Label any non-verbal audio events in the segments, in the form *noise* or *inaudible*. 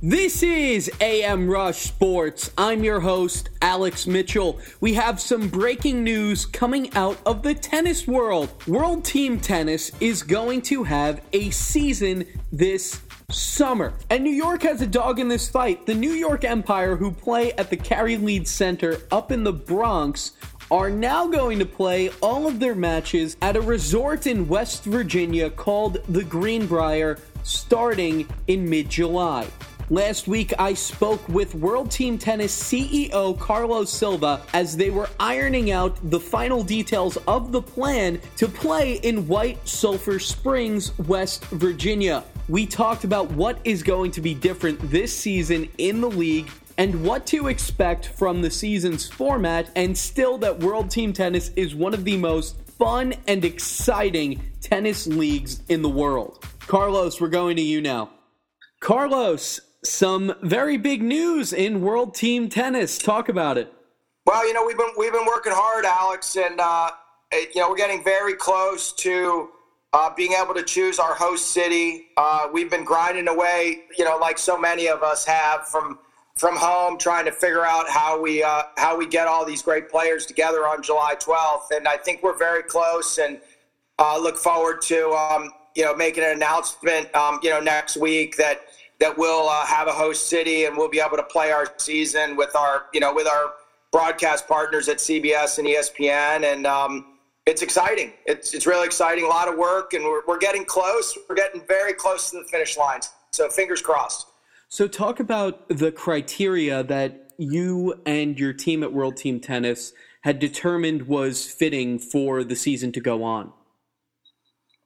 This is AM Rush Sports. I'm your host, Alex Mitchell. We have some breaking news coming out of the tennis world. World Team Tennis is going to have a season this summer. And New York has a dog in this fight. The New York Empire, who play at the Cary Leeds Center up in the Bronx, are now going to play all of their matches at a resort in West Virginia called the Greenbrier starting in mid July. Last week, I spoke with World Team Tennis CEO Carlos Silva as they were ironing out the final details of the plan to play in White Sulphur Springs, West Virginia. We talked about what is going to be different this season in the league and what to expect from the season's format, and still that World Team Tennis is one of the most fun and exciting tennis leagues in the world. Carlos, we're going to you now. Carlos, some very big news in World Team Tennis. Talk about it. Well, you know we've been we've been working hard, Alex, and uh, you know we're getting very close to uh, being able to choose our host city. Uh, we've been grinding away, you know, like so many of us have from from home, trying to figure out how we uh, how we get all these great players together on July 12th. And I think we're very close, and uh, look forward to um, you know making an announcement, um, you know, next week that that we'll uh, have a host city and we'll be able to play our season with our you know with our broadcast partners at CBS and ESPN and um, it's exciting. It's it's really exciting. A lot of work and we're we're getting close. We're getting very close to the finish line. So fingers crossed. So talk about the criteria that you and your team at World Team Tennis had determined was fitting for the season to go on.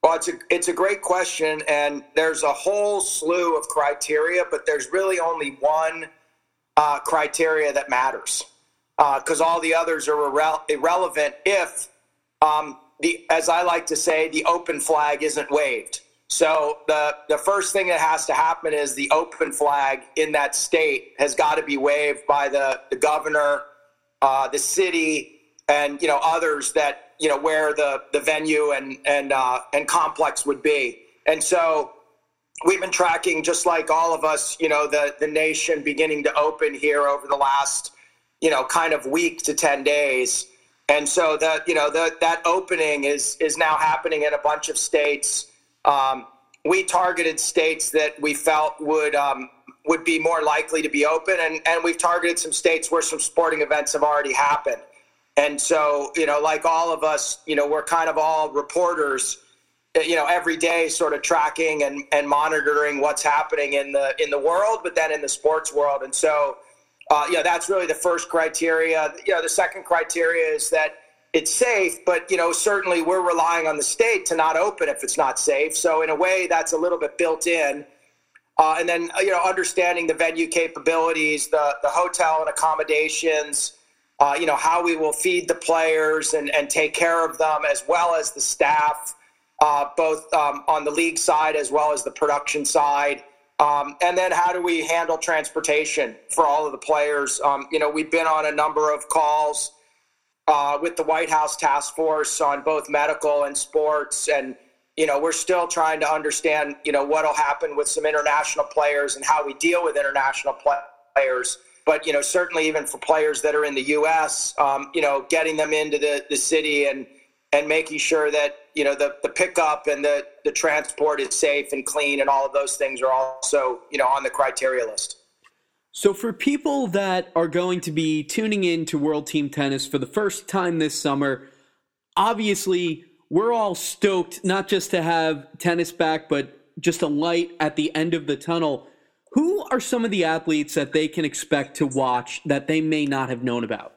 Well, it's a it's a great question, and there's a whole slew of criteria, but there's really only one uh, criteria that matters because uh, all the others are irre- irrelevant if um, the as I like to say the open flag isn't waved. So the the first thing that has to happen is the open flag in that state has got to be waved by the the governor, uh, the city, and you know others that you know where the the venue and and uh, and complex would be. And so we've been tracking just like all of us, you know, the the nation beginning to open here over the last you know kind of week to ten days. And so that you know the, that opening is is now happening in a bunch of states. Um, we targeted states that we felt would um, would be more likely to be open, and, and we've targeted some states where some sporting events have already happened. And so, you know, like all of us, you know, we're kind of all reporters, you know, every day sort of tracking and, and monitoring what's happening in the in the world, but then in the sports world. And so, uh, you know, that's really the first criteria. You know, the second criteria is that it's safe, but you know, certainly we're relying on the state to not open if it's not safe. So in a way, that's a little bit built in. Uh, and then you know, understanding the venue capabilities, the the hotel and accommodations uh, you know, how we will feed the players and, and take care of them as well as the staff, uh, both um, on the league side as well as the production side. Um, and then how do we handle transportation for all of the players? Um, you know, we've been on a number of calls uh, with the White House task force on both medical and sports. And, you know, we're still trying to understand, you know, what will happen with some international players and how we deal with international players but you know certainly even for players that are in the U.S., um, you know, getting them into the, the city and and making sure that you know the, the pickup and the, the transport is safe and clean and all of those things are also you know on the criteria list. So for people that are going to be tuning in to World Team Tennis for the first time this summer, obviously we're all stoked not just to have tennis back, but just a light at the end of the tunnel. Who are some of the athletes that they can expect to watch that they may not have known about?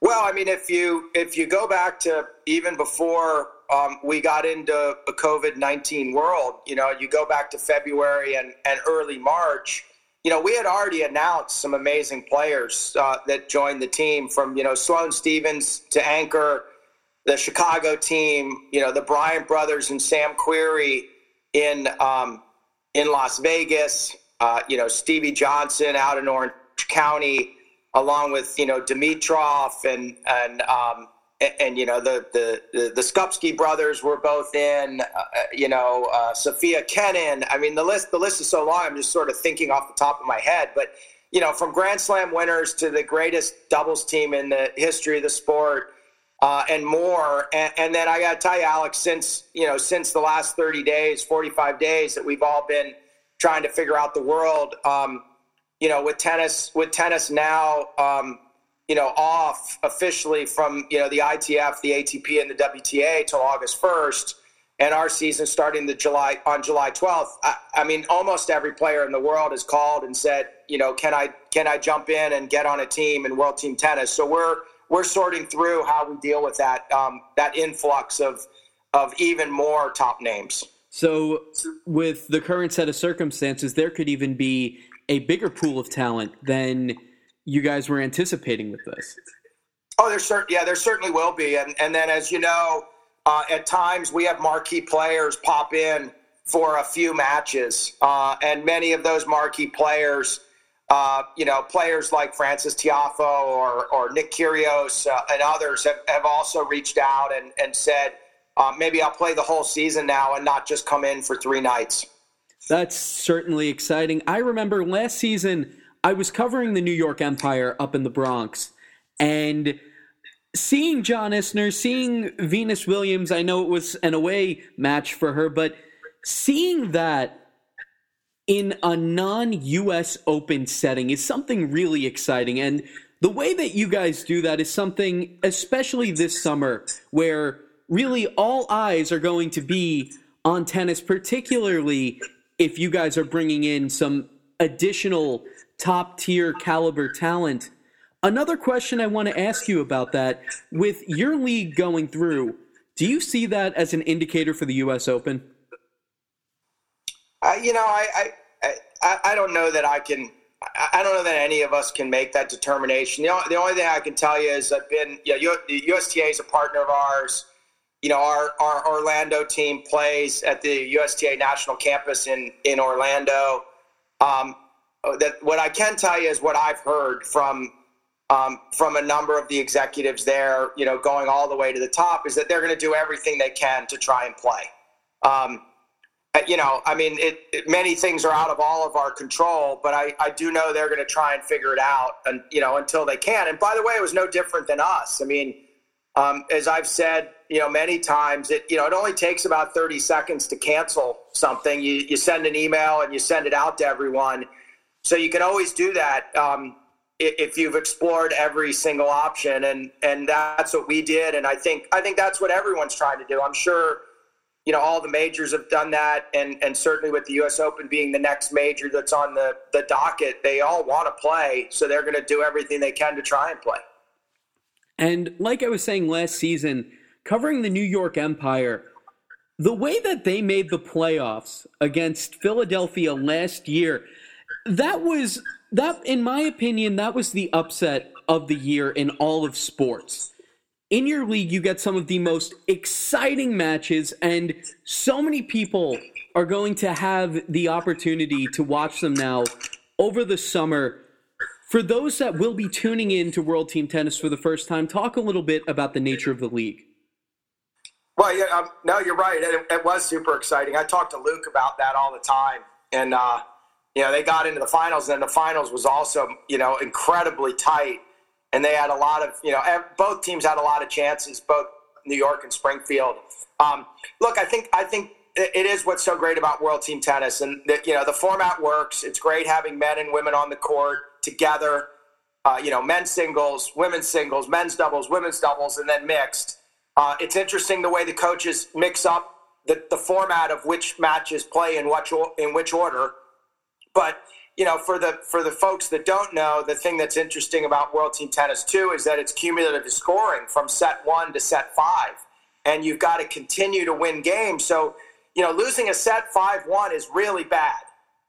Well, I mean, if you if you go back to even before um, we got into the COVID nineteen world, you know, you go back to February and, and early March. You know, we had already announced some amazing players uh, that joined the team, from you know Sloane Stephens to anchor the Chicago team. You know, the Bryan brothers and Sam Querrey in um, in Las Vegas. Uh, you know, Stevie Johnson out in Orange County, along with you know Dimitrov and and um, and, you know the the the, Skupski brothers were both in. Uh, you know, uh, Sofia Kenin. I mean, the list the list is so long. I'm just sort of thinking off the top of my head, but you know, from Grand Slam winners to the greatest doubles team in the history of the sport. Uh, and more. And, and then I got to tell you, Alex, since you know, since the last 30 days, 45 days that we've all been trying to figure out the world, um, you know, with tennis, with tennis now, um, you know, off officially from, you know, the ITF, the ATP, and the WTA till August 1st, and our season starting the July on July 12th. I, I, mean, almost every player in the world has called and said, you know, can I can I jump in and get on a team in World Team Tennis? So we're we're sorting through how we deal with that um, that influx of of even more top names. So, with the current set of circumstances, there could even be a bigger pool of talent than you guys were anticipating with this. Oh, there's certain yeah, there certainly will be, and and then as you know, uh, at times we have marquee players pop in for a few matches, uh, and many of those marquee players, uh, you know, players like Frances Tiafoe or or Nick Kyrgios uh, and others have, have also reached out and and said. Uh, maybe I'll play the whole season now and not just come in for three nights. That's certainly exciting. I remember last season I was covering the New York Empire up in the Bronx, and seeing John Isner, seeing Venus Williams, I know it was an away match for her, but seeing that in a non US Open setting is something really exciting. And the way that you guys do that is something, especially this summer, where really all eyes are going to be on tennis, particularly if you guys are bringing in some additional top tier caliber talent. Another question I want to ask you about that with your league going through, do you see that as an indicator for the U.S. Open? Uh, you know, I, I, I, I don't know that I can. I don't know that any of us can make that determination. The only, the only thing I can tell you is I've been, yeah, you know, USTA is a partner of ours. You know, our, our Orlando team plays at the USTA National Campus in in Orlando. Um, that what I can tell you is what I've heard from um, from a number of the executives there, you know, going all the way to the top, is that they're going to do everything they can to try and play. Um, you know, I mean, it, it, many things are out of all of our control, but I, I do know they're going to try and figure it out, and you know, until they can. And by the way, it was no different than us. I mean, um, as I've said, you know, many times, it you know, it only takes about thirty seconds to cancel something. You you send an email and you send it out to everyone so you can always do that um, if you've explored every single option, and and that's what we did. And I think I think that's what everyone's trying to do. I'm sure you know all the majors have done that, and and certainly with the U.S. Open being the next major that's on the the docket, they all want to play, so they're going to do everything they can to try and play. And like I was saying last season, covering the New York Empire, the way that they made the playoffs against Philadelphia last year that was that in my opinion that was the upset of the year in all of sports in your league you get some of the most exciting matches and so many people are going to have the opportunity to watch them now over the summer. For those that will be tuning in to world team tennis for the first time talk a little bit about the nature of the league. Well yeah um, no you're right. It, it, was super exciting. I talk to luke about that all the time and uh, you know, they got into the finals, and the finals was also, you know, incredibly tight. And they had a lot of, you know, both teams had a lot of chances, both New York and Springfield. Um, look, I think, I think it is what's so great about World Team Tennis, and that you know the format works. It's great having men and women on the court together. Uh, you know, men's singles, women's singles, men's doubles, women's doubles, and then mixed. Uh, it's interesting the way the coaches mix up the, the format of which matches play in which in which order. But you know, for the for the folks that don't know, the thing that's interesting about World Team Tennis too is that it's cumulative scoring from set one to set five, and you've got to continue to win games. So you know, losing a set five one is really bad,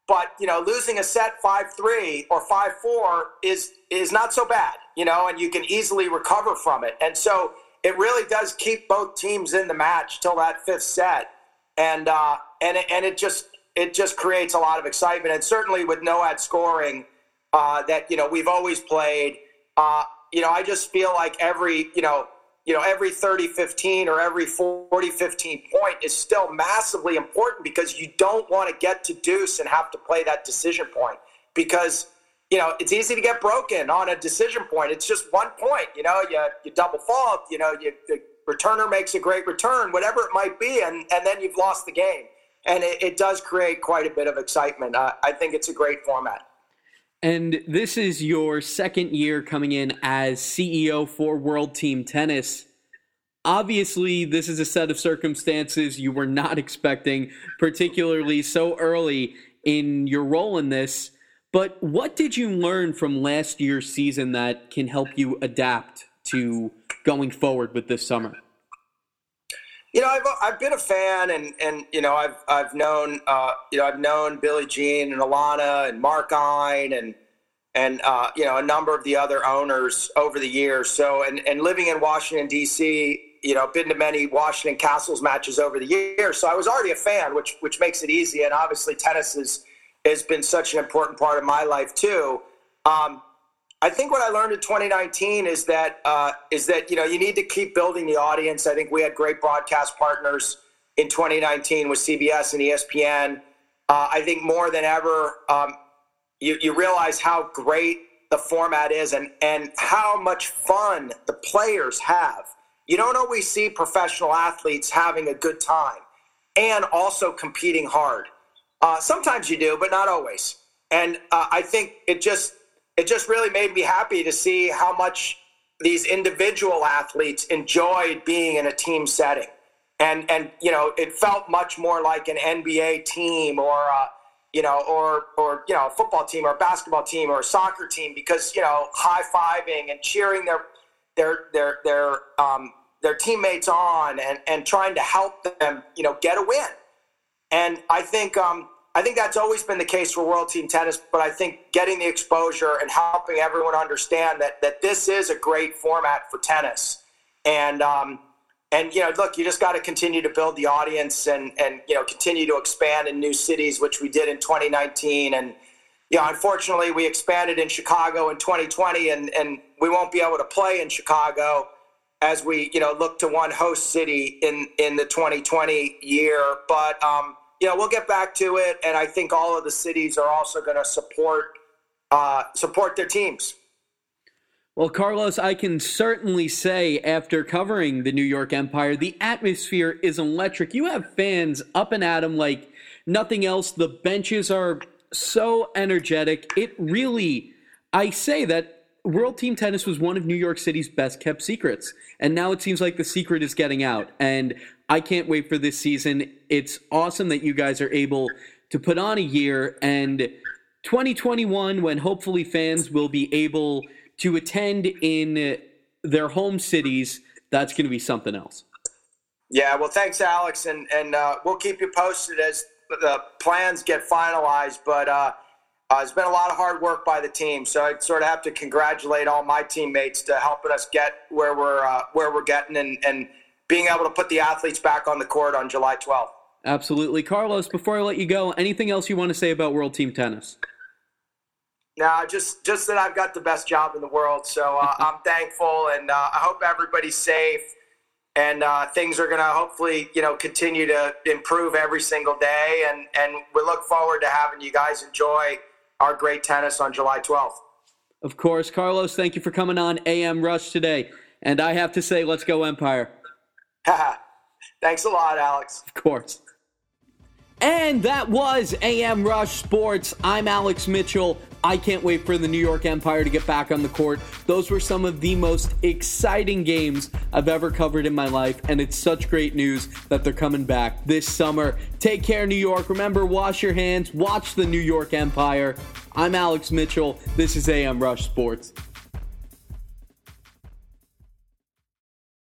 but you know, losing a set five three or five four is is not so bad. You know, and you can easily recover from it. And so it really does keep both teams in the match till that fifth set, and uh, and and it just it just creates a lot of excitement. And certainly with no ad scoring uh, that, you know, we've always played, uh, you know, I just feel like every, you know, you know, every 30 15 or every 40 15 point is still massively important because you don't want to get to deuce and have to play that decision point because, you know, it's easy to get broken on a decision point. It's just one point, you know, you, you double fault, you know, you, the returner makes a great return, whatever it might be, and, and then you've lost the game. And it, it does create quite a bit of excitement. Uh, I think it's a great format. And this is your second year coming in as CEO for World Team Tennis. Obviously, this is a set of circumstances you were not expecting, particularly so early in your role in this. But what did you learn from last year's season that can help you adapt to going forward with this summer? You know, I've, I've been a fan, and, and you know, I've I've known uh, you know I've known Billie Jean and Ilana and Mark Ein and and uh, you know a number of the other owners over the years. So and and living in Washington D.C., you know, been to many Washington Kastles matches over the years. So I was already a fan, which which makes it easy. And obviously, tennis is, has been such an important part of my life too. Um, I think what I learned in 2019 is that uh, is that you know you need to keep building the audience. I think we had great broadcast partners in 2019 with CBS and ESPN. Uh, I think more than ever, um, you, you realize how great the format is and and how much fun the players have. You don't always see professional athletes having a good time and also competing hard. Uh, sometimes you do, but not always. And uh, I think it just it just really made me happy to see how much these individual athletes enjoyed being in a team setting. And, and you know, it felt much more like an NBA team or, you know, or, or, you know, a football team or a basketball team or a soccer team because, you know, high fiving and cheering their, their, their, their, um, their teammates on and, and trying to help them, you know, get a win. And I think, um, I think that's always been the case for World Team Tennis, but I think getting the exposure and helping everyone understand that that this is a great format for tennis, and um, and you know, look, you just got to continue to build the audience and and you know continue to expand in new cities, which we did in 2019, and you know, unfortunately, we expanded in Chicago in 2020, and and we won't be able to play in Chicago as we you know look to one host city in in the 2020 year, but um, know, we'll get back to it, and I think all of the cities are also going to support uh, support their teams. Well, Carlos, I can certainly say after covering the New York Empire, the atmosphere is electric. You have fans up and at them like nothing else. The benches are so energetic. It really, I say that World Team Tennis was one of New York City's best kept secrets. And now it seems like the secret is getting out. And I can't wait for this season. It's awesome that you guys are able to put on a year and 2021 when hopefully fans will be able to attend in their home cities. That's going to be something else. Yeah, well, thanks, Alex, and and uh, we'll keep you posted as the plans get finalized. But uh, uh, it's been a lot of hard work by the team, so I sort of have to congratulate all my teammates to helping us get where we're uh, where we're getting, and and being able to put the athletes back on the court on July 12th. Absolutely. Carlos, before I let you go, anything else you want to say about World Team Tennis? No, just just that I've got the best job in the world. So uh, *laughs* I'm thankful, and uh, I hope everybody's safe, and uh, things are going to hopefully you know continue to improve every single day, and and we look forward to having you guys enjoy our great tennis on July 12th. Of course, Carlos. Thank you for coming on AM Rush today, and I have to say, let's go Empire. *laughs* Thanks a lot, Alex. Of course. And that was AM Rush Sports. I'm Alex Mitchell. I can't wait for the New York Empire to get back on the court. Those were some of the most exciting games I've ever covered in my life, and it's such great news that they're coming back this summer. Take care, New York. Remember, wash your hands, watch the New York Empire. I'm Alex Mitchell. This is AM Rush Sports.